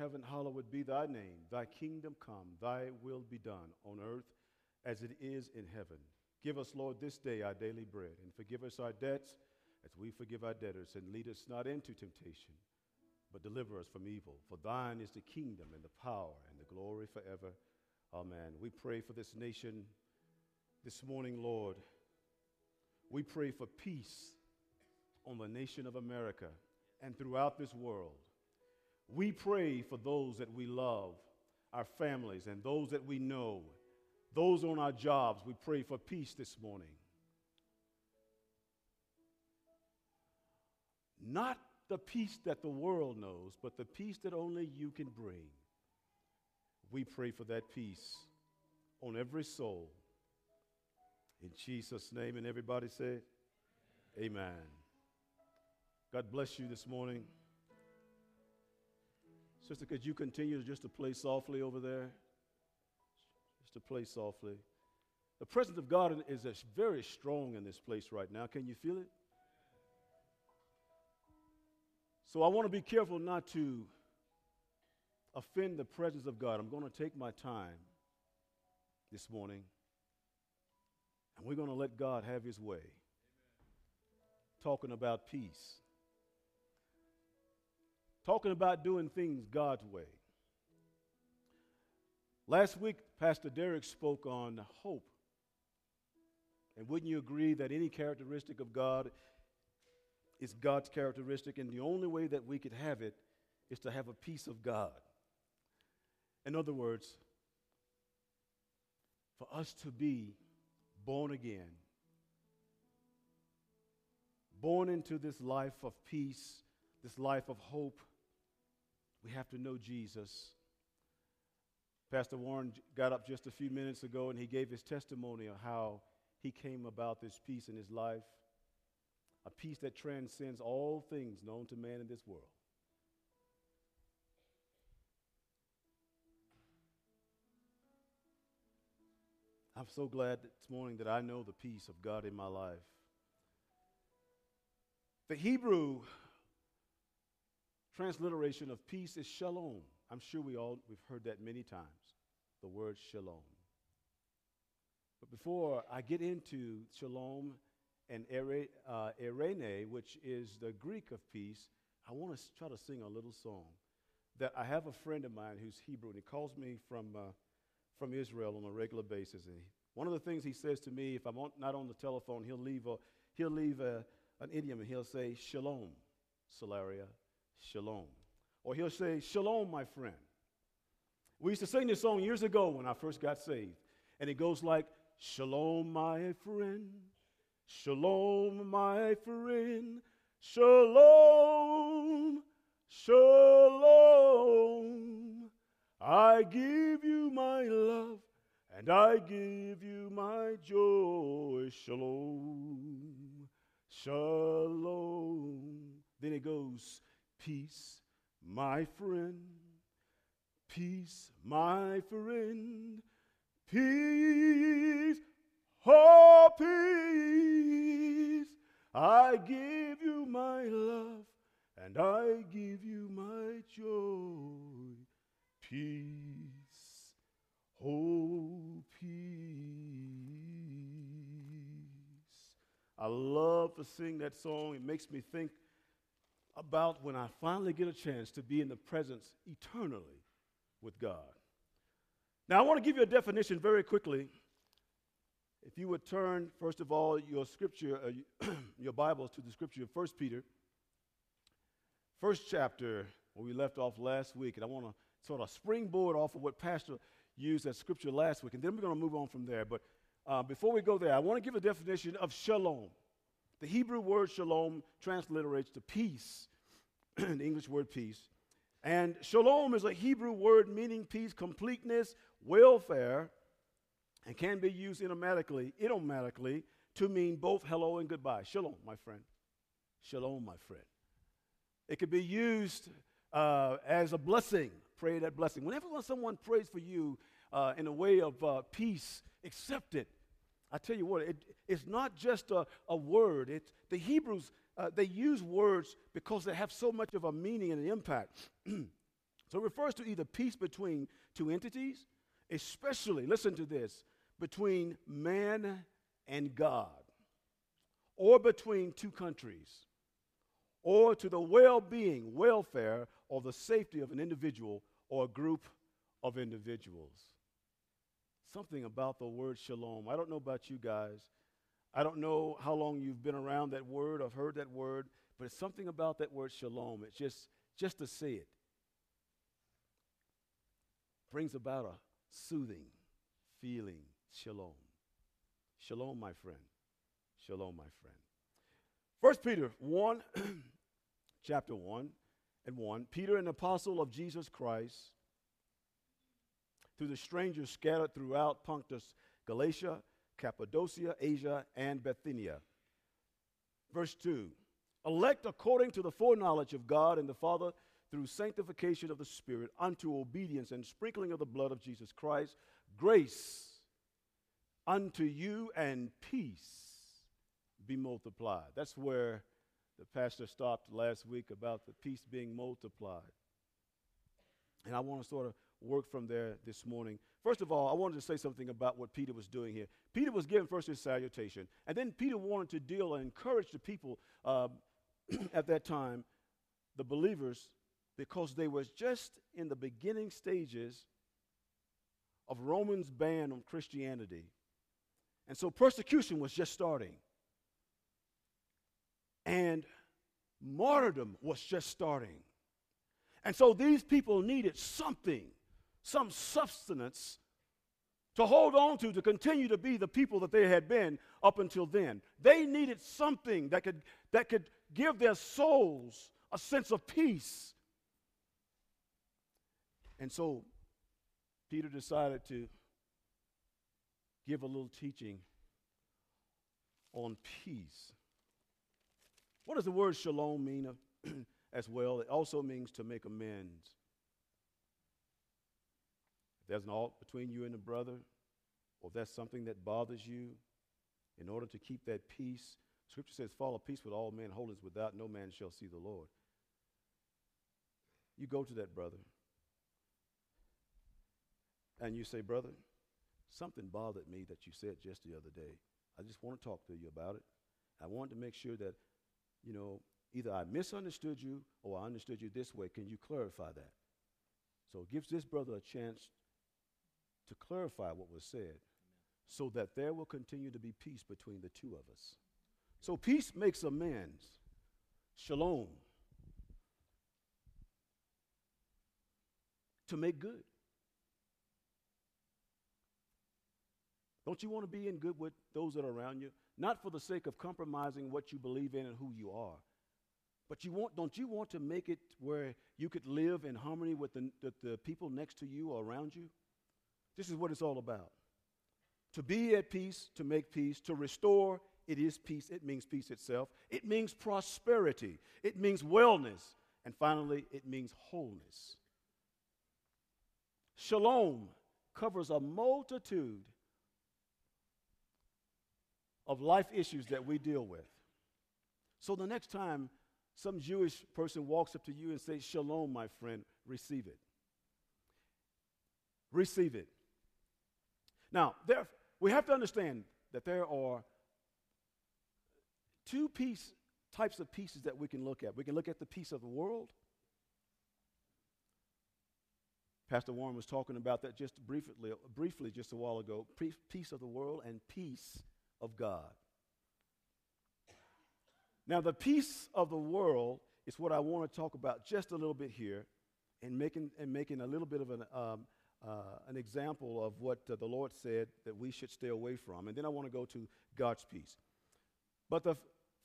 heaven, hallowed be thy name. Thy kingdom come, thy will be done on earth as it is in heaven. Give us, Lord, this day our daily bread, and forgive us our debts as we forgive our debtors, and lead us not into temptation, but deliver us from evil. For thine is the kingdom and the power and the glory forever. Amen. We pray for this nation this morning, Lord. We pray for peace on the nation of America and throughout this world. We pray for those that we love, our families, and those that we know, those on our jobs. We pray for peace this morning. Not the peace that the world knows, but the peace that only you can bring. We pray for that peace on every soul. In Jesus' name, and everybody say, Amen. God bless you this morning. Sister, could you continue just to play softly over there? Just to play softly. The presence of God is very strong in this place right now. Can you feel it? So I want to be careful not to offend the presence of God. I'm going to take my time this morning, and we're going to let God have his way. Talking about peace, talking about doing things God's way. Last week, Pastor Derek spoke on hope. And wouldn't you agree that any characteristic of God is God's characteristic, and the only way that we could have it is to have a peace of God. In other words, for us to be born again, born into this life of peace, this life of hope, we have to know Jesus. Pastor Warren got up just a few minutes ago and he gave his testimony of how he came about this peace in his life a peace that transcends all things known to man in this world. I'm so glad this morning that I know the peace of God in my life. The Hebrew transliteration of peace is shalom. I'm sure we all we've heard that many times. The word shalom. But before I get into shalom and uh, Eirene, which is the Greek of peace, I want to try to sing a little song. That I have a friend of mine who's Hebrew, and he calls me from, uh, from Israel on a regular basis. And he, one of the things he says to me, if I'm on, not on the telephone, he'll leave, a, he'll leave a, an idiom and he'll say, Shalom, Solaria, Shalom. Or he'll say, Shalom, my friend. We used to sing this song years ago when I first got saved. And it goes like, Shalom, my friend. Shalom, my friend. Shalom, shalom. I give you my love and I give you my joy. Shalom, shalom. Then it goes, peace, my friend. Peace, my friend. Peace, Oh, peace, I give you my love and I give you my joy. Peace, oh, peace. I love to sing that song. It makes me think about when I finally get a chance to be in the presence eternally with God. Now, I want to give you a definition very quickly if you would turn, first of all, your scripture, uh, your Bibles to the scripture of 1 Peter, first chapter, where we left off last week. And I want to sort of springboard off of what Pastor used as scripture last week. And then we're going to move on from there. But uh, before we go there, I want to give a definition of shalom. The Hebrew word shalom transliterates to peace, the English word peace. And shalom is a Hebrew word meaning peace, completeness, welfare, and can be used idiomatically, idiomatically to mean both hello and goodbye. Shalom, my friend. Shalom, my friend. It could be used uh, as a blessing. Pray that blessing. Whenever someone prays for you uh, in a way of uh, peace, accept it. I tell you what, it, it's not just a, a word. The Hebrews, uh, they use words because they have so much of a meaning and an impact. So it refers to either peace between two entities, especially, listen to this, between man and God, or between two countries, or to the well being, welfare, or the safety of an individual or a group of individuals. Something about the word shalom. I don't know about you guys. I don't know how long you've been around that word or heard that word, but it's something about that word shalom. It's just, just to say it brings about a soothing feeling. Shalom. Shalom, my friend. Shalom, my friend. First Peter 1, chapter 1 and 1. Peter, an apostle of Jesus Christ, through the strangers scattered throughout Pontus, Galatia, Cappadocia, Asia, and Bithynia. Verse 2 Elect according to the foreknowledge of God and the Father through sanctification of the Spirit unto obedience and sprinkling of the blood of Jesus Christ, grace unto you and peace be multiplied. That's where the pastor stopped last week about the peace being multiplied. And I want to sort of work from there this morning. First of all, I wanted to say something about what Peter was doing here. Peter was giving first his salutation, and then Peter wanted to deal and encourage the people uh, at that time, the believers, because they were just in the beginning stages of Romans' ban on Christianity. And so persecution was just starting. And martyrdom was just starting. And so these people needed something, some substance to hold on to to continue to be the people that they had been up until then. They needed something that could, that could give their souls a sense of peace and so Peter decided to give a little teaching on peace. What does the word shalom mean uh, as well? It also means to make amends. There's an alt between you and a brother, or if that's something that bothers you, in order to keep that peace, Scripture says, follow peace with all men, holiness without no man shall see the Lord. You go to that brother and you say, Brother, something bothered me that you said just the other day. I just want to talk to you about it. I want to make sure that, you know, either I misunderstood you or I understood you this way. Can you clarify that? So it gives this brother a chance to clarify what was said so that there will continue to be peace between the two of us. So peace makes amends. Shalom. To make good. Don't you want to be in good with those that are around you? Not for the sake of compromising what you believe in and who you are. But you want, don't you want to make it where you could live in harmony with the, the, the people next to you or around you? This is what it's all about. To be at peace, to make peace, to restore, it is peace. It means peace itself. It means prosperity. It means wellness. And finally, it means wholeness. Shalom covers a multitude of life issues that we deal with. So the next time some Jewish person walks up to you and says, Shalom, my friend, receive it. Receive it. Now, there, we have to understand that there are two piece, types of pieces that we can look at. We can look at the peace of the world. Pastor Warren was talking about that just briefly, briefly just a while ago. Peace of the world and peace of God. Now, the peace of the world is what I want to talk about just a little bit here and making, and making a little bit of an, um, uh, an example of what uh, the Lord said that we should stay away from. And then I want to go to God's peace. But the,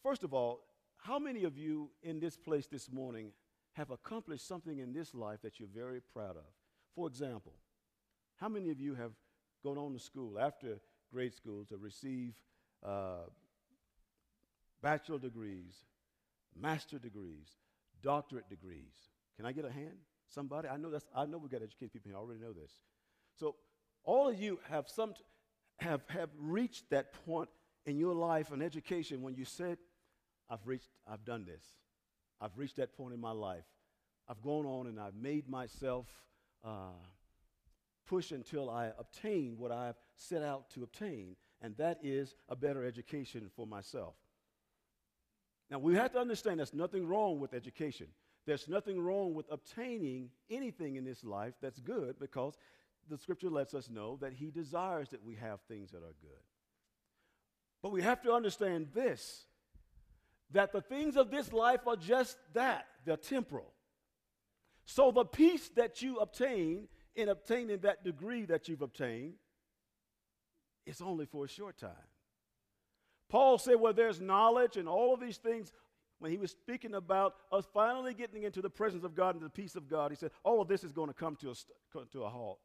first of all, how many of you in this place this morning have accomplished something in this life that you're very proud of? For example, how many of you have gone on to school after grade school to receive uh, bachelor degrees, master degrees, doctorate degrees. Can I get a hand? Somebody? I know that's I know we got educated people here. I already know this. So all of you have some t- have have reached that point in your life and education when you said, I've reached, I've done this. I've reached that point in my life I've gone on and I've made myself uh, push until I obtain what I've set out to obtain, and that is a better education for myself. Now, we have to understand there's nothing wrong with education. There's nothing wrong with obtaining anything in this life that's good because the scripture lets us know that He desires that we have things that are good. But we have to understand this that the things of this life are just that, they're temporal. So the peace that you obtain in obtaining that degree that you've obtained is only for a short time. Paul said, well, there's knowledge and all of these things. When he was speaking about us finally getting into the presence of God and the peace of God, he said, all of this is going to come to a, come to a halt.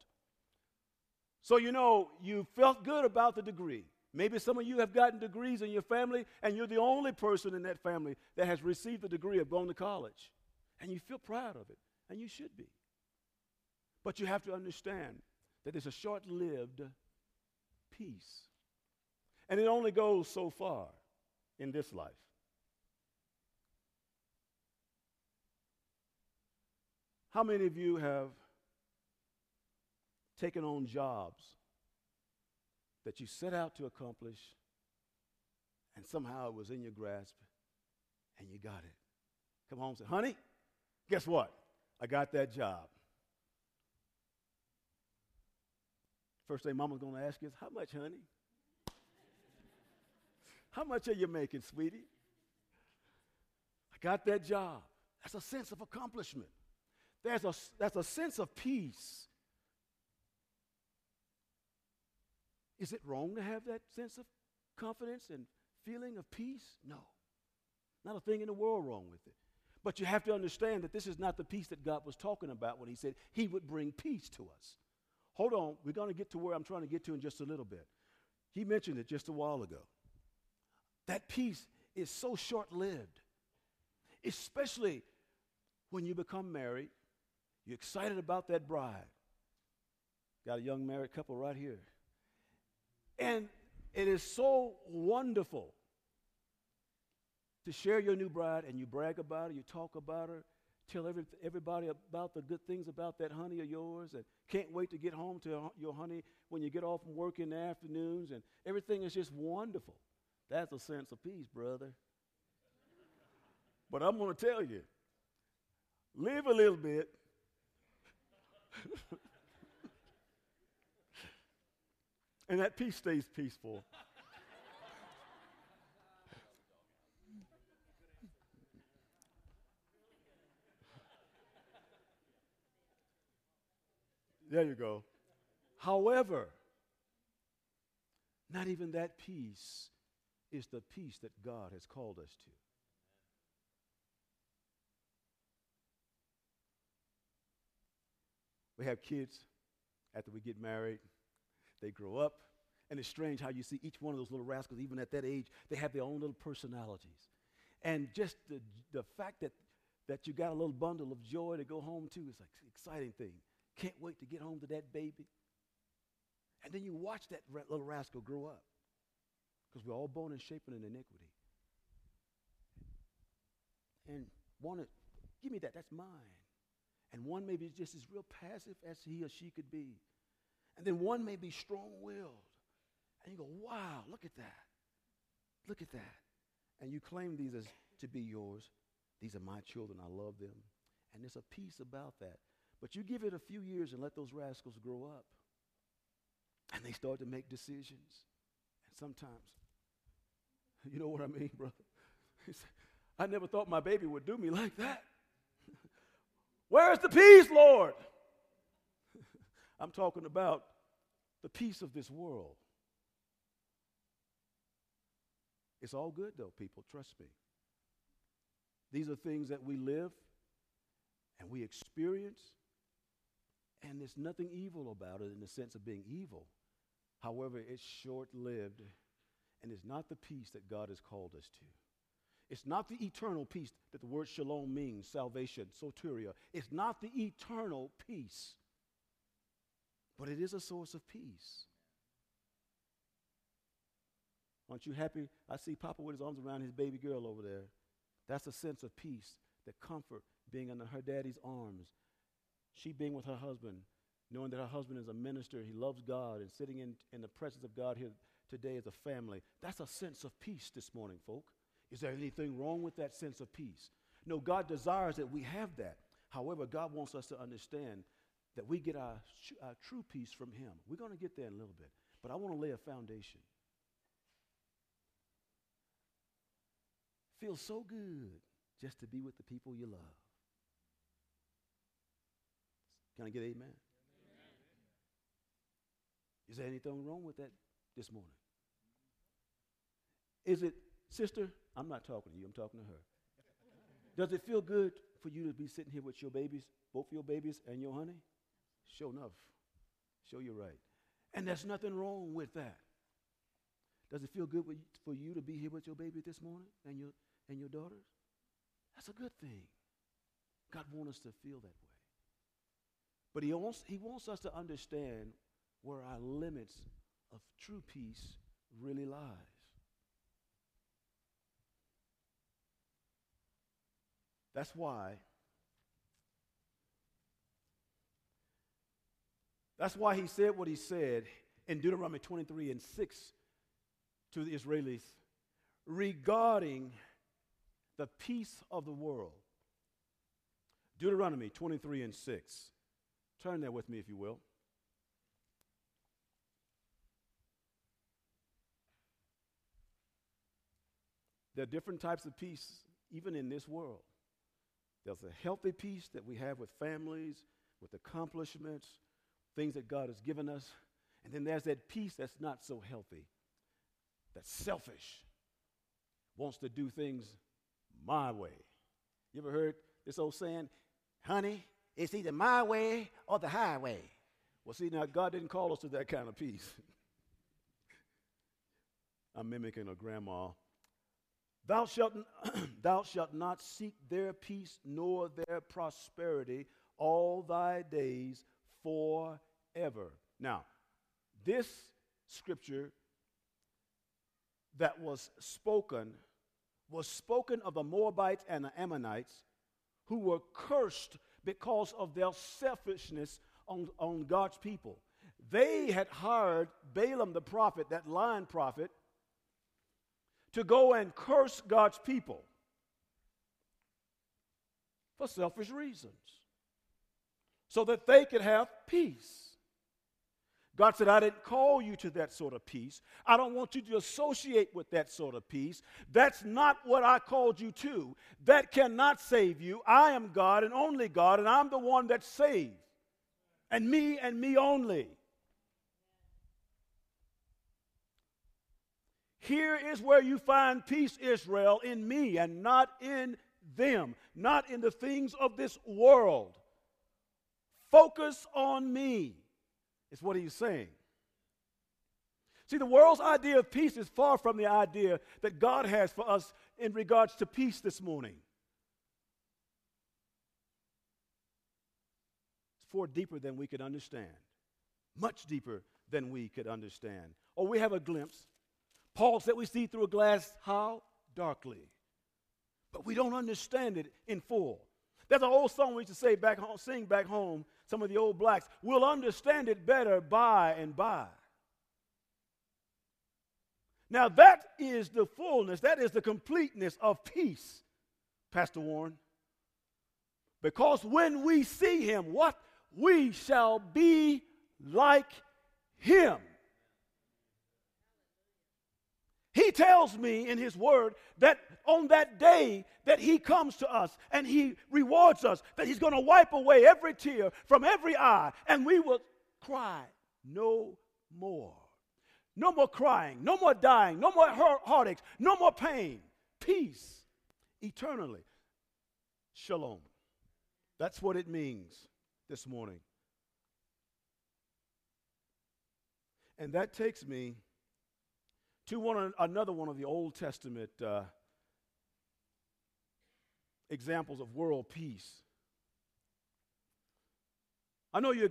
So, you know, you felt good about the degree. Maybe some of you have gotten degrees in your family, and you're the only person in that family that has received the degree of going to college. And you feel proud of it, and you should be. But you have to understand that it's a short lived peace. And it only goes so far in this life. How many of you have taken on jobs that you set out to accomplish and somehow it was in your grasp and you got it? Come home and say, honey, guess what? I got that job. First thing mama's going to ask you is, how much, honey? How much are you making, sweetie? I got that job. That's a sense of accomplishment. There's a, that's a sense of peace. Is it wrong to have that sense of confidence and feeling of peace? No. Not a thing in the world wrong with it. But you have to understand that this is not the peace that God was talking about when He said He would bring peace to us. Hold on, we're going to get to where I'm trying to get to in just a little bit. He mentioned it just a while ago. That peace is so short lived, especially when you become married. You're excited about that bride. Got a young married couple right here. And it is so wonderful to share your new bride and you brag about her, you talk about her, tell every, everybody about the good things about that honey of yours and can't wait to get home to your honey when you get off from work in the afternoons and everything is just wonderful. That's a sense of peace, brother. But I'm going to tell you live a little bit. and that peace stays peaceful. There you go. However, not even that peace is the peace that God has called us to. We have kids after we get married, they grow up, and it's strange how you see each one of those little rascals, even at that age, they have their own little personalities. And just the, the fact that, that you got a little bundle of joy to go home to is an exciting thing. Can't wait to get home to that baby. And then you watch that little rascal grow up. Because we're all born and shapen in iniquity. And one, give me that, that's mine. And one may be just as real passive as he or she could be. And then one may be strong willed. And you go, wow, look at that. Look at that. And you claim these as to be yours. These are my children. I love them. And there's a peace about that. But you give it a few years and let those rascals grow up. And they start to make decisions. And sometimes, you know what I mean, brother? I never thought my baby would do me like that. Where's the peace, Lord? I'm talking about the peace of this world. It's all good, though, people. Trust me. These are things that we live and we experience and there's nothing evil about it in the sense of being evil. However, it's short lived and it's not the peace that God has called us to. It's not the eternal peace that the word shalom means, salvation, soteria. It's not the eternal peace, but it is a source of peace. Aren't you happy? I see Papa with his arms around his baby girl over there. That's a sense of peace that comfort being under her daddy's arms, she being with her husband, knowing that her husband is a minister, he loves God, and sitting in, in the presence of God here today as a family. That's a sense of peace this morning, folk. Is there anything wrong with that sense of peace? No, God desires that we have that. However, God wants us to understand that we get our, our true peace from Him. We're going to get there in a little bit, but I want to lay a foundation. Feels so good just to be with the people you love. Can I get amen? amen? Is there anything wrong with that this morning? Is it, sister? I'm not talking to you, I'm talking to her. Does it feel good for you to be sitting here with your babies, both your babies and your honey? Sure enough. Sure you're right. And there's nothing wrong with that. Does it feel good for you to be here with your baby this morning and your, and your daughters? That's a good thing. God wants us to feel that way. But he wants, he wants us to understand where our limits of true peace really lies. That's why. That's why he said what he said in Deuteronomy 23 and 6 to the Israelis regarding the peace of the world. Deuteronomy 23 and 6. Turn there with me, if you will. There are different types of peace, even in this world. There's a healthy peace that we have with families, with accomplishments, things that God has given us. And then there's that peace that's not so healthy, that's selfish, wants to do things my way. You ever heard this old saying, honey, it's either my way or the highway? Well, see, now God didn't call us to that kind of peace. I'm mimicking a grandma Thou shalt, thou shalt not seek their peace nor their prosperity all thy days forever. Now, this scripture that was spoken was spoken of the Moabites and the Ammonites who were cursed because of their selfishness on, on God's people. They had hired Balaam the prophet, that lying prophet, to go and curse God's people for selfish reasons so that they could have peace. God said, I didn't call you to that sort of peace. I don't want you to associate with that sort of peace. That's not what I called you to. That cannot save you. I am God and only God, and I'm the one that saves. And me and me only. Here is where you find peace, Israel, in me and not in them, not in the things of this world. Focus on me, is what he's saying. See, the world's idea of peace is far from the idea that God has for us in regards to peace this morning. It's far deeper than we could understand, much deeper than we could understand. Or we have a glimpse Paul said we see through a glass how? Darkly. But we don't understand it in full. There's an old song we used to say back home, sing back home, some of the old blacks. We'll understand it better by and by. Now that is the fullness, that is the completeness of peace, Pastor Warren. Because when we see him, what? We shall be like him. He tells me in his word that on that day that he comes to us and he rewards us, that he's going to wipe away every tear from every eye and we will cry no more. No more crying, no more dying, no more heartaches, no more pain. Peace eternally. Shalom. That's what it means this morning. And that takes me to one another one of the Old Testament uh, examples of world peace. I know you,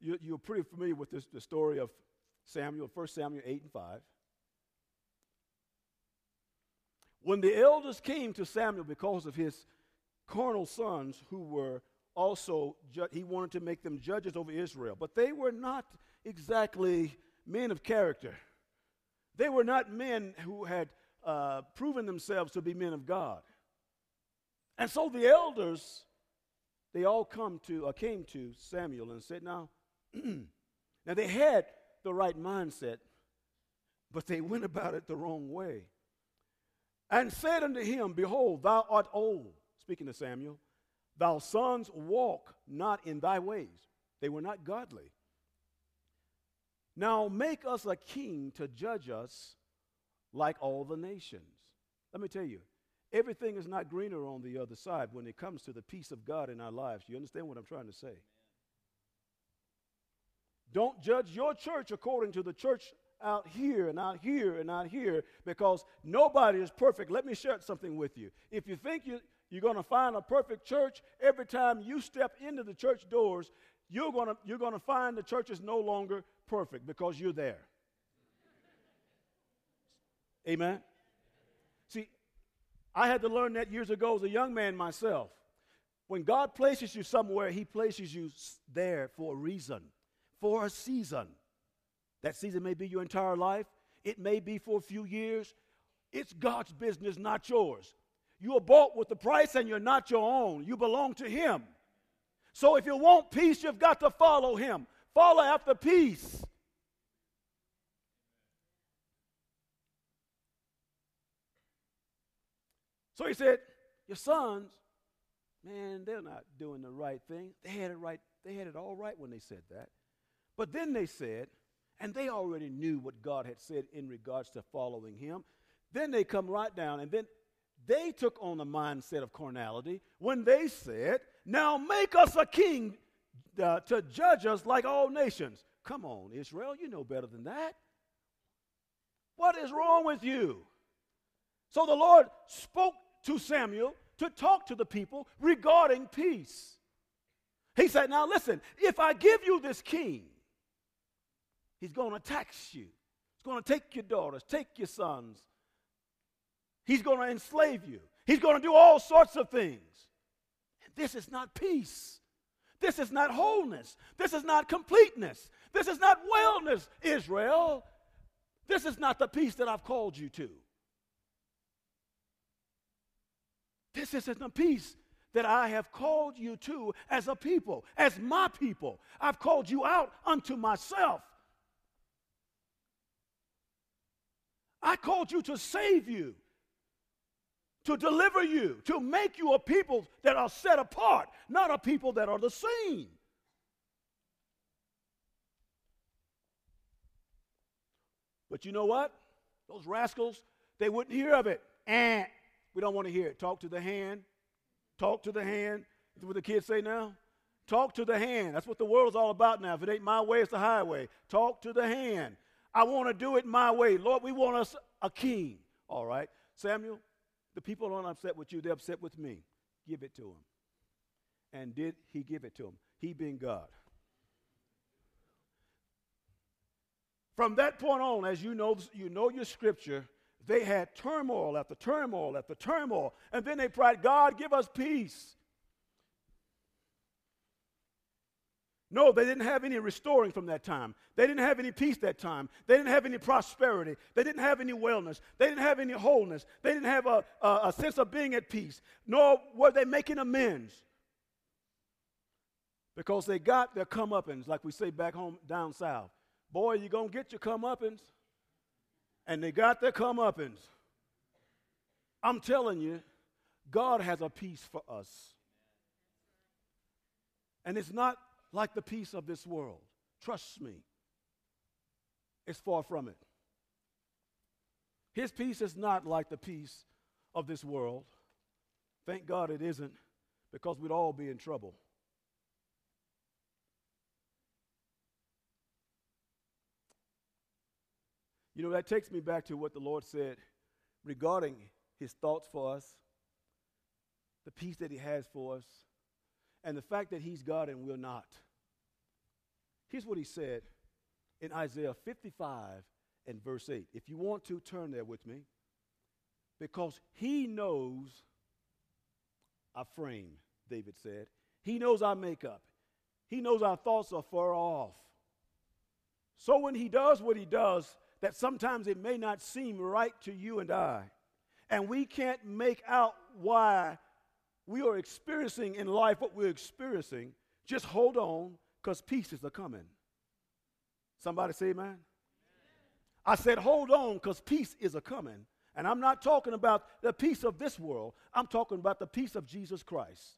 you, you're pretty familiar with this, the story of Samuel, 1 Samuel 8 and 5. When the elders came to Samuel because of his carnal sons who were also, ju- he wanted to make them judges over Israel. But they were not exactly men of character. They were not men who had uh, proven themselves to be men of God. And so the elders, they all come to, uh, came to Samuel and said, Now, now they had the right mindset, but they went about it the wrong way. And said unto him, Behold, thou art old, speaking to Samuel, thy sons walk not in thy ways. They were not godly. Now make us a king to judge us like all the nations. Let me tell you, everything is not greener on the other side when it comes to the peace of God in our lives. You understand what I'm trying to say? Don't judge your church according to the church out here and out here and out here because nobody is perfect. Let me share something with you. If you think you, you're going to find a perfect church, every time you step into the church doors, you're going to, you're going to find the church is no longer perfect because you're there. Amen? See, I had to learn that years ago as a young man myself. When God places you somewhere, He places you there for a reason, for a season. That season may be your entire life, it may be for a few years. It's God's business, not yours. You are bought with the price and you're not your own. You belong to Him. So if you want peace, you've got to follow Him. Follow after peace. So he said, Your sons, man, they're not doing the right thing. They had it right, they had it all right when they said that. But then they said, and they already knew what God had said in regards to following him. Then they come right down, and then they took on the mindset of carnality when they said, Now make us a king uh, to judge us like all nations. Come on, Israel, you know better than that. What is wrong with you? So the Lord spoke to Samuel to talk to the people regarding peace. He said, Now listen, if I give you this king, He's going to tax you. He's going to take your daughters, take your sons. He's going to enslave you. He's going to do all sorts of things. And this is not peace. This is not wholeness. This is not completeness. This is not wellness, Israel. This is not the peace that I've called you to. This isn't the peace that I have called you to as a people, as my people. I've called you out unto myself. I called you to save you, to deliver you, to make you a people that are set apart, not a people that are the same. But you know what? Those rascals, they wouldn't hear of it. Eh, we don't want to hear it. Talk to the hand. Talk to the hand. That's what the kids say now. Talk to the hand. That's what the world is all about now. If it ain't my way, it's the highway. Talk to the hand. I want to do it my way. Lord, we want us a king. All right. Samuel, the people aren't upset with you, they're upset with me. Give it to him. And did he give it to him? He being God. From that point on, as you know, you know your scripture, they had turmoil after turmoil after turmoil. And then they prayed, God, give us peace. No, they didn't have any restoring from that time. They didn't have any peace that time. They didn't have any prosperity. They didn't have any wellness. They didn't have any wholeness. They didn't have a, a, a sense of being at peace. Nor were they making amends. Because they got their comeuppance, like we say back home down south. Boy, you're going to get your comeuppance. And they got their comeuppance. I'm telling you, God has a peace for us. And it's not like the peace of this world. Trust me, it's far from it. His peace is not like the peace of this world. Thank God it isn't, because we'd all be in trouble. You know, that takes me back to what the Lord said regarding his thoughts for us, the peace that he has for us, and the fact that he's God and we're not. Here's what he said in Isaiah 55 and verse 8. If you want to, turn there with me. Because he knows our frame, David said. He knows our makeup. He knows our thoughts are far off. So when he does what he does, that sometimes it may not seem right to you and I, and we can't make out why we are experiencing in life what we're experiencing, just hold on because pieces are coming. Somebody say amen? I said, hold on because peace is a coming. And I'm not talking about the peace of this world, I'm talking about the peace of Jesus Christ.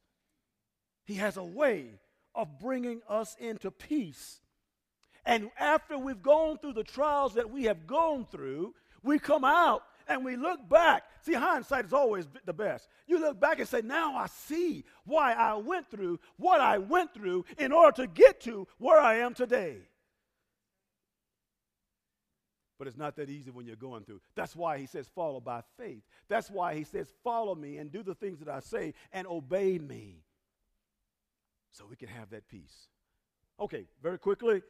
He has a way of bringing us into peace. And after we've gone through the trials that we have gone through, we come out and we look back. See, hindsight is always the best. You look back and say, Now I see why I went through what I went through in order to get to where I am today. But it's not that easy when you're going through. That's why he says, Follow by faith. That's why he says, Follow me and do the things that I say and obey me so we can have that peace. Okay, very quickly.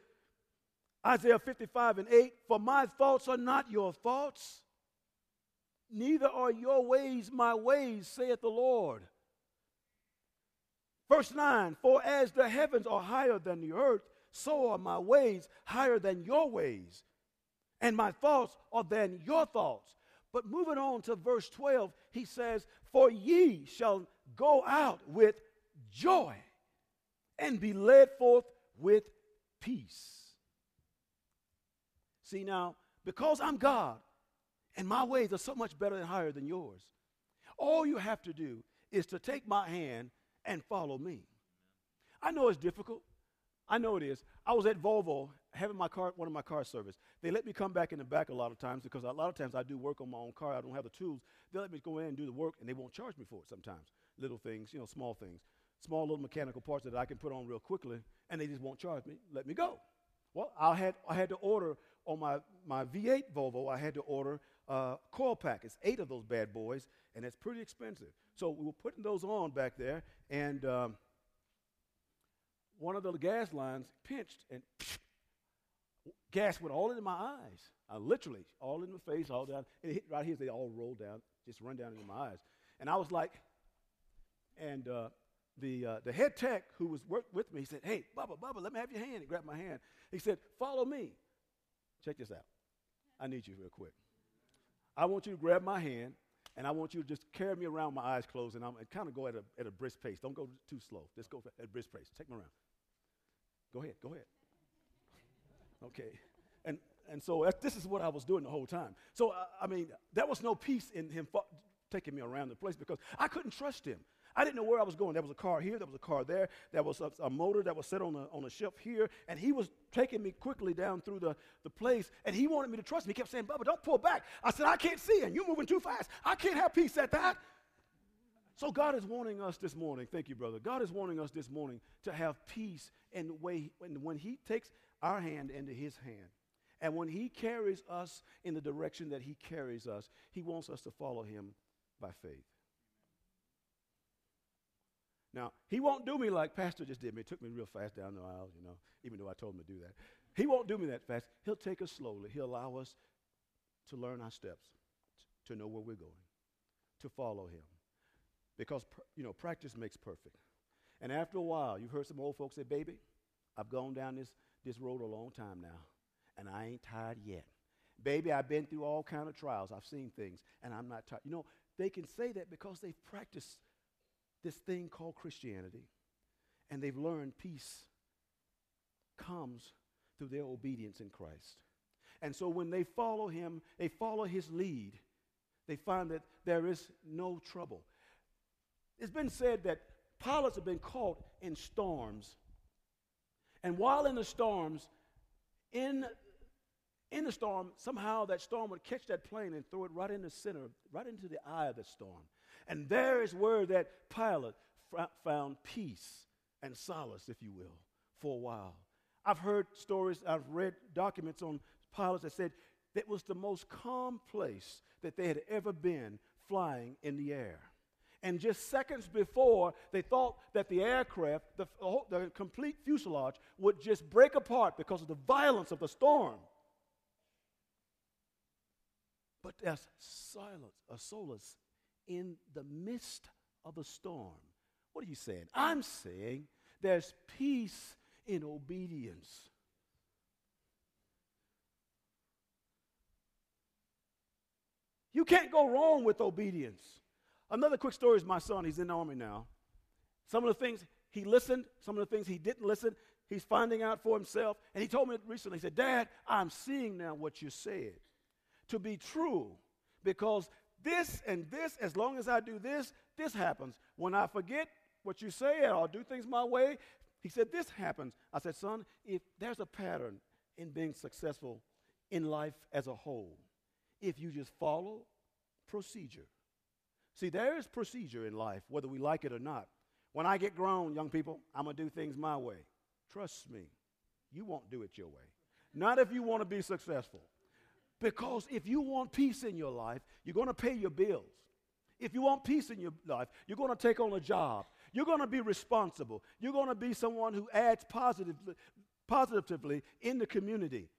Isaiah 55 and 8 For my thoughts are not your thoughts, neither are your ways my ways, saith the Lord. Verse 9 For as the heavens are higher than the earth, so are my ways higher than your ways, and my thoughts are than your thoughts. But moving on to verse 12, he says, For ye shall go out with joy and be led forth with peace. See now, because I'm God and my ways are so much better and higher than yours, all you have to do is to take my hand and follow me. I know it's difficult. I know it is. I was at Volvo having my car, one of my car service. They let me come back in the back a lot of times because a lot of times I do work on my own car. I don't have the tools. They let me go in and do the work, and they won't charge me for it sometimes. Little things, you know, small things small little mechanical parts that I can put on real quickly, and they just won't charge me, let me go. Well, I had, I had to order on my, my V8 Volvo, I had to order uh, coil pack. It's eight of those bad boys, and it's pretty expensive. So we were putting those on back there, and um, one of the gas lines pinched, and gas went all into my eyes. I literally, all in my face, all down. It hit right here, they all rolled down, just run down into my eyes. And I was like, and uh, the, uh, the head tech who was work with me, he said, Hey, Bubba, Bubba, let me have your hand. He grabbed my hand. He said, Follow me. Check this out. I need you real quick. I want you to grab my hand, and I want you to just carry me around my eyes closed, and I'm and kind of go at a, at a brisk pace. Don't go too slow. Just go at a brisk pace. Take me around. Go ahead. Go ahead. Okay. And, and so this is what I was doing the whole time. So, uh, I mean, there was no peace in him taking me around the place because I couldn't trust him. I didn't know where I was going. There was a car here, there was a car there, there was a, a motor that was set on a, on a shelf here, and he was taking me quickly down through the, the place, and he wanted me to trust me. He kept saying, Bubba, don't pull back. I said, I can't see, and you're moving too fast. I can't have peace at that. So God is wanting us this morning, thank you, brother. God is wanting us this morning to have peace in the way when, when He takes our hand into His hand. And when He carries us in the direction that He carries us, He wants us to follow Him by faith. Now, he won't do me like Pastor just did me. Took me real fast down the aisle, you know, even though I told him to do that. He won't do me that fast. He'll take us slowly. He'll allow us to learn our steps, to know where we're going, to follow him. Because, you know, practice makes perfect. And after a while, you've heard some old folks say, baby, I've gone down this, this road a long time now, and I ain't tired yet. Baby, I've been through all kind of trials. I've seen things, and I'm not tired. You know, they can say that because they've practiced this thing called Christianity, and they've learned peace comes through their obedience in Christ. And so when they follow him, they follow his lead, they find that there is no trouble. It's been said that pilots have been caught in storms. And while in the storms, in, in the storm, somehow that storm would catch that plane and throw it right in the center, right into the eye of the storm. And there is where that pilot found peace and solace, if you will, for a while. I've heard stories, I've read documents on pilots that said that was the most calm place that they had ever been flying in the air. And just seconds before, they thought that the aircraft, the, the complete fuselage, would just break apart because of the violence of the storm. But there's silence, a solace in the midst of a storm What are you saying? I'm saying there's peace in obedience. You can't go wrong with obedience. Another quick story is my son. He's in the army now. Some of the things he listened, some of the things he didn't listen, he's finding out for himself. And he told me recently, he said, Dad, I'm seeing now what you said to be true because this and this, as long as I do this, this happens. When I forget what you say or do things my way, he said, this happens. I said, son, if there's a pattern in being successful in life as a whole, if you just follow procedure. See, there is procedure in life, whether we like it or not. When I get grown, young people, I'm going to do things my way. Trust me, you won't do it your way. Not if you want to be successful. Because if you want peace in your life, you're going to pay your bills. If you want peace in your life, you're going to take on a job. You're going to be responsible. You're going to be someone who adds positively, positively in the community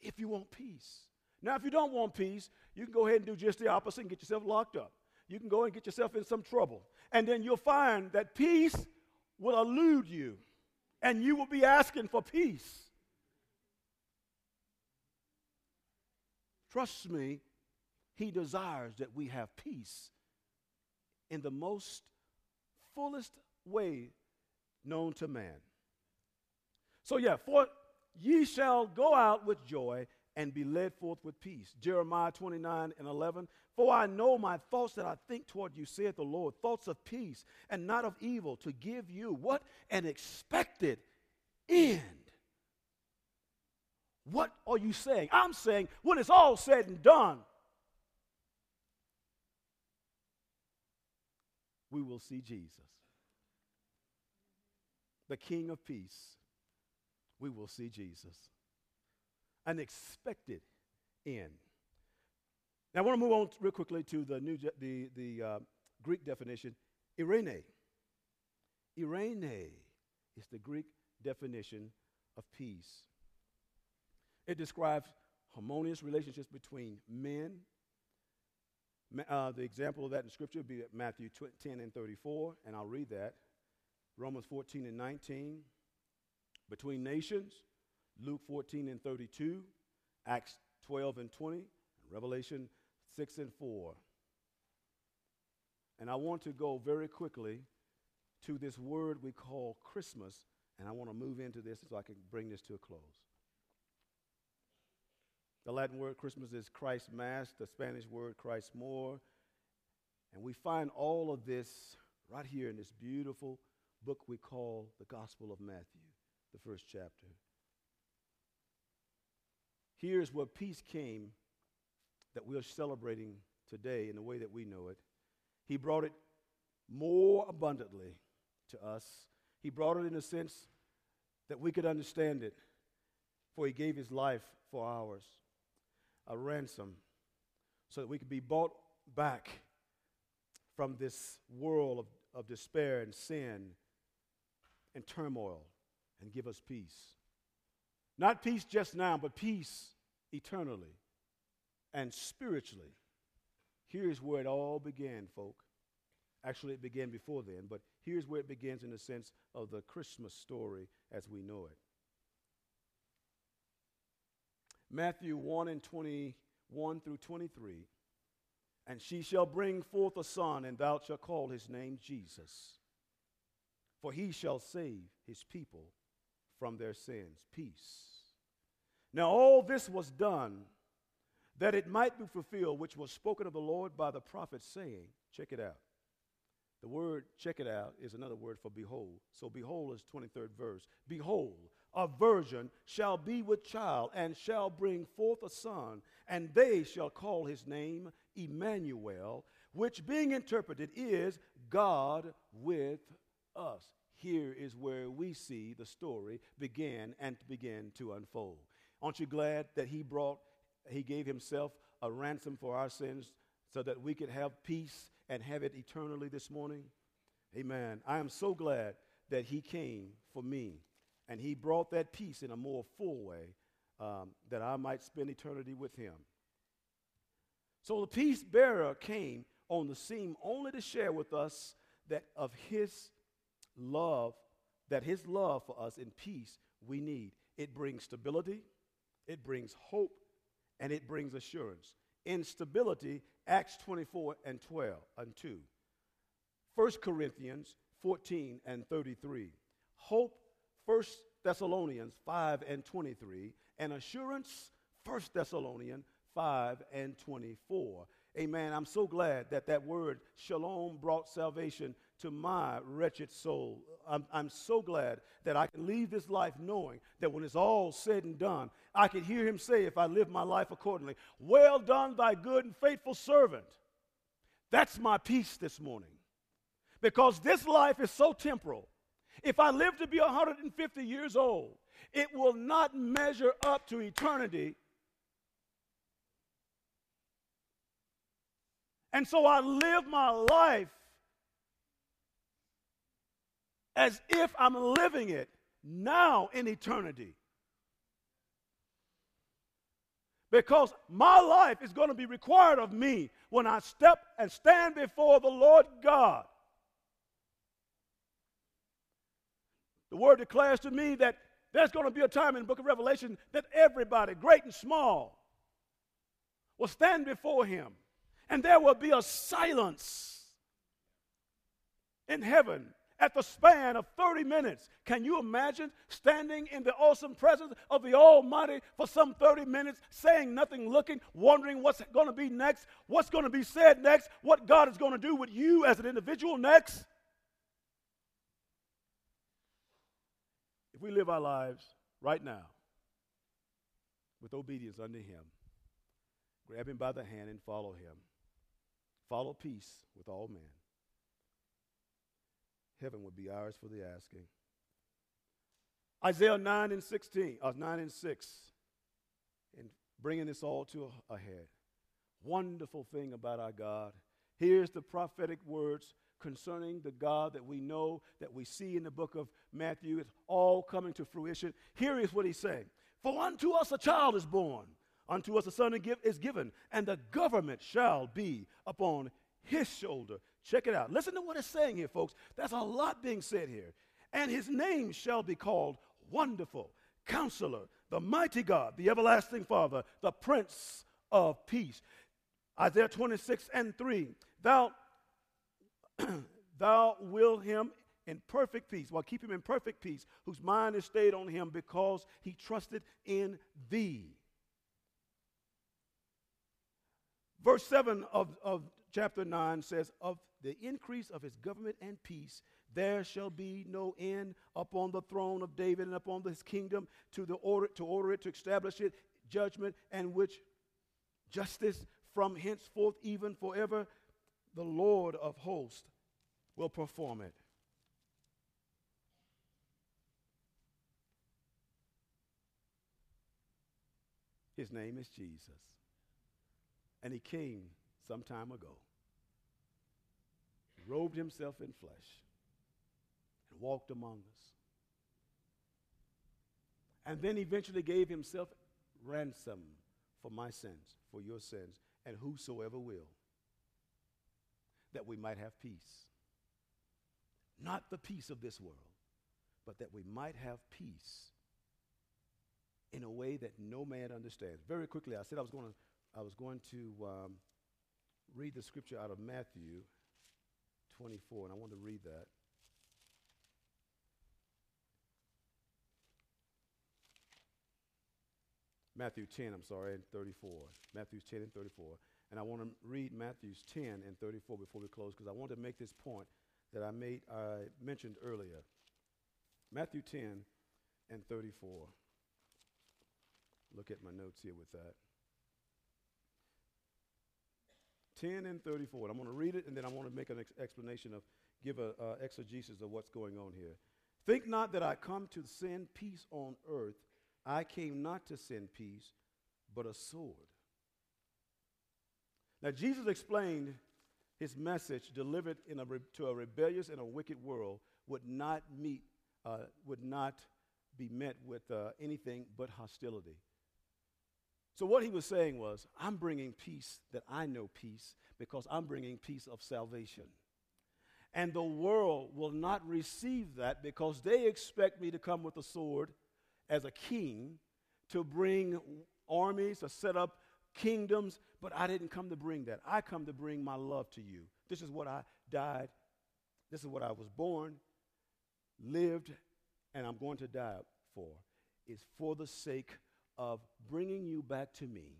if you want peace. Now, if you don't want peace, you can go ahead and do just the opposite and get yourself locked up. You can go and get yourself in some trouble. And then you'll find that peace will elude you, and you will be asking for peace. Trust me, He desires that we have peace in the most fullest way known to man. So, yeah, for ye shall go out with joy and be led forth with peace. Jeremiah 29 and 11. For I know my thoughts that I think toward you, saith the Lord, thoughts of peace and not of evil, to give you what? An expected end. What are you saying? I'm saying when it's all said and done, we will see Jesus, the King of Peace. We will see Jesus. An expected end. Now, I want to move on real quickly to the, new, the, the uh, Greek definition, irene. Irene is the Greek definition of peace. It describes harmonious relationships between men. Uh, the example of that in Scripture would be Matthew 10 and 34, and I'll read that. Romans 14 and 19. Between nations, Luke 14 and 32, Acts 12 and 20, and Revelation 6 and 4. And I want to go very quickly to this word we call Christmas, and I want to move into this so I can bring this to a close. The Latin word Christmas is Christ Mass, the Spanish word Christ more. And we find all of this right here in this beautiful book we call the Gospel of Matthew, the first chapter. Here's where peace came that we're celebrating today in the way that we know it. He brought it more abundantly to us. He brought it in a sense that we could understand it, for he gave his life for ours a ransom so that we could be bought back from this world of, of despair and sin and turmoil and give us peace. Not peace just now, but peace eternally and spiritually. Here's where it all began, folk. Actually, it began before then, but here's where it begins in the sense of the Christmas story as we know it. Matthew 1 and 21 through 23. And she shall bring forth a son, and thou shalt call his name Jesus. For he shall save his people from their sins. Peace. Now, all this was done that it might be fulfilled, which was spoken of the Lord by the prophet, saying, Check it out. The word check it out is another word for behold. So, behold is 23rd verse. Behold, a virgin shall be with child and shall bring forth a son, and they shall call his name Emmanuel, which being interpreted is God with us. Here is where we see the story begin and begin to unfold. Aren't you glad that he brought, he gave himself a ransom for our sins so that we could have peace and have it eternally this morning? Amen. I am so glad that he came for me and he brought that peace in a more full way um, that I might spend eternity with him. So the peace bearer came on the scene only to share with us that of his love, that his love for us in peace we need. It brings stability, it brings hope, and it brings assurance. In stability, Acts 24 and 12 and 2. 1 Corinthians 14 and 33. Hope, 1 Thessalonians 5 and 23. And assurance, 1 Thessalonians 5 and 24. Amen. I'm so glad that that word shalom brought salvation to my wretched soul. I'm, I'm, so glad that I can leave this life knowing that when it's all said and done, I can hear him say, if I live my life accordingly, Well done, thy good and faithful servant. That's my peace this morning. Because this life is so temporal. If I live to be 150 years old, it will not measure up to eternity And so I live my life as if I'm living it now in eternity. Because my life is going to be required of me when I step and stand before the Lord God. The word declares to me that there's going to be a time in the book of Revelation that everybody, great and small, will stand before him and there will be a silence in heaven at the span of 30 minutes. Can you imagine standing in the awesome presence of the Almighty for some 30 minutes, saying nothing, looking, wondering what's going to be next, what's going to be said next, what God is going to do with you as an individual next? If we live our lives right now with obedience unto Him, grab Him by the hand and follow Him. Follow peace with all men. Heaven would be ours for the asking. Isaiah 9 and 16, uh, 9 and 6, and bringing this all to a, a head. Wonderful thing about our God. Here's the prophetic words concerning the God that we know, that we see in the book of Matthew. It's all coming to fruition. Here is what he's saying For unto us a child is born Unto us a son is given, and the government shall be upon his shoulder. Check it out. Listen to what it's saying here, folks. There's a lot being said here. And his name shall be called Wonderful, Counselor, the Mighty God, the Everlasting Father, the Prince of Peace. Isaiah 26 and 3. Thou, thou will him in perfect peace, while keep him in perfect peace, whose mind is stayed on him because he trusted in thee. Verse 7 of, of chapter 9 says, Of the increase of his government and peace, there shall be no end upon the throne of David and upon his kingdom to, the order, to order it, to establish it, judgment, and which justice from henceforth, even forever, the Lord of hosts will perform it. His name is Jesus. And he came some time ago, robed himself in flesh, and walked among us. And then eventually gave himself ransom for my sins, for your sins, and whosoever will, that we might have peace. Not the peace of this world, but that we might have peace in a way that no man understands. Very quickly, I said I was going to I was going to um, read the scripture out of Matthew 24, and I want to read that. Matthew 10, I'm sorry, and 34. Matthew's 10 and 34. And I want to read Matthew's 10 and 34 before we close because I want to make this point that I made I mentioned earlier. Matthew 10 and 34. Look at my notes here with that. 10 and 34. And I'm going to read it and then I want to make an ex- explanation of, give an uh, exegesis of what's going on here. Think not that I come to send peace on earth. I came not to send peace, but a sword. Now, Jesus explained his message delivered in a re- to a rebellious and a wicked world would not meet, uh, would not be met with uh, anything but hostility. So, what he was saying was, I'm bringing peace that I know peace because I'm bringing peace of salvation. And the world will not receive that because they expect me to come with a sword as a king to bring armies, to set up kingdoms, but I didn't come to bring that. I come to bring my love to you. This is what I died. This is what I was born, lived, and I'm going to die for. Is for the sake of bringing you back to me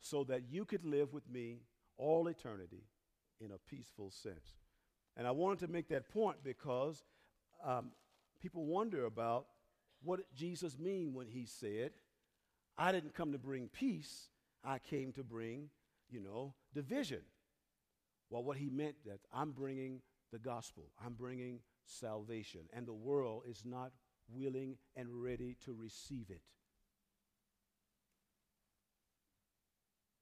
so that you could live with me all eternity in a peaceful sense. And I wanted to make that point because um, people wonder about what did Jesus mean when he said, I didn't come to bring peace, I came to bring, you know, division. Well, what he meant that I'm bringing the gospel, I'm bringing salvation, and the world is not willing and ready to receive it.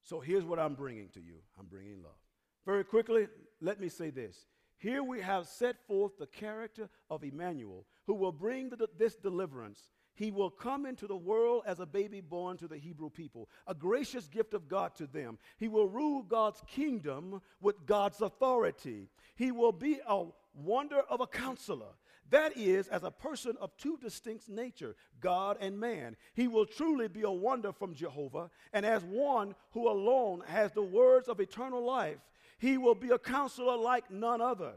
So here's what I'm bringing to you I'm bringing love. Very quickly, let me say this. Here we have set forth the character of Emmanuel, who will bring the, this deliverance. He will come into the world as a baby born to the Hebrew people, a gracious gift of God to them. He will rule God's kingdom with God's authority. He will be a wonder of a counselor. That is, as a person of two distinct nature, God and man. He will truly be a wonder from Jehovah, and as one who alone has the words of eternal life, he will be a counselor like none other.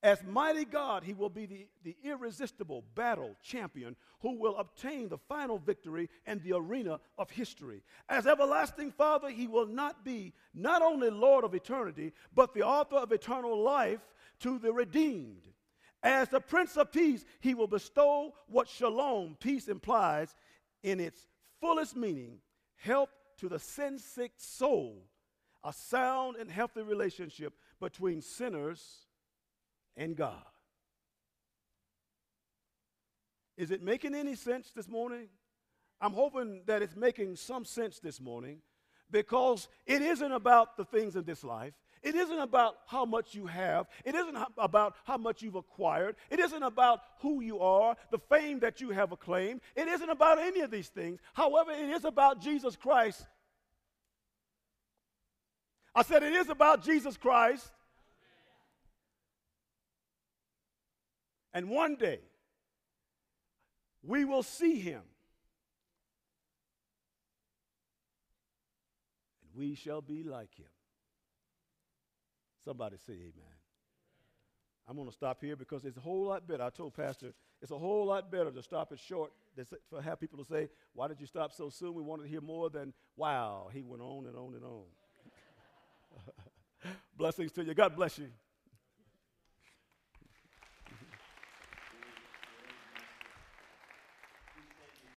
As mighty God, he will be the, the irresistible battle champion who will obtain the final victory in the arena of history. As everlasting Father, he will not be not only Lord of eternity, but the author of eternal life to the redeemed. As the Prince of Peace, he will bestow what shalom, peace implies, in its fullest meaning help to the sin sick soul, a sound and healthy relationship between sinners and God. Is it making any sense this morning? I'm hoping that it's making some sense this morning because it isn't about the things of this life. It isn't about how much you have. It isn't about how much you've acquired. It isn't about who you are, the fame that you have acclaimed. It isn't about any of these things. However, it is about Jesus Christ. I said it is about Jesus Christ. And one day, we will see him. And we shall be like him. Somebody say amen. I'm going to stop here because it's a whole lot better. I told Pastor, it's a whole lot better to stop it short for have people to say, Why did you stop so soon? We wanted to hear more than, Wow, he went on and on and on. Blessings to you. God bless you.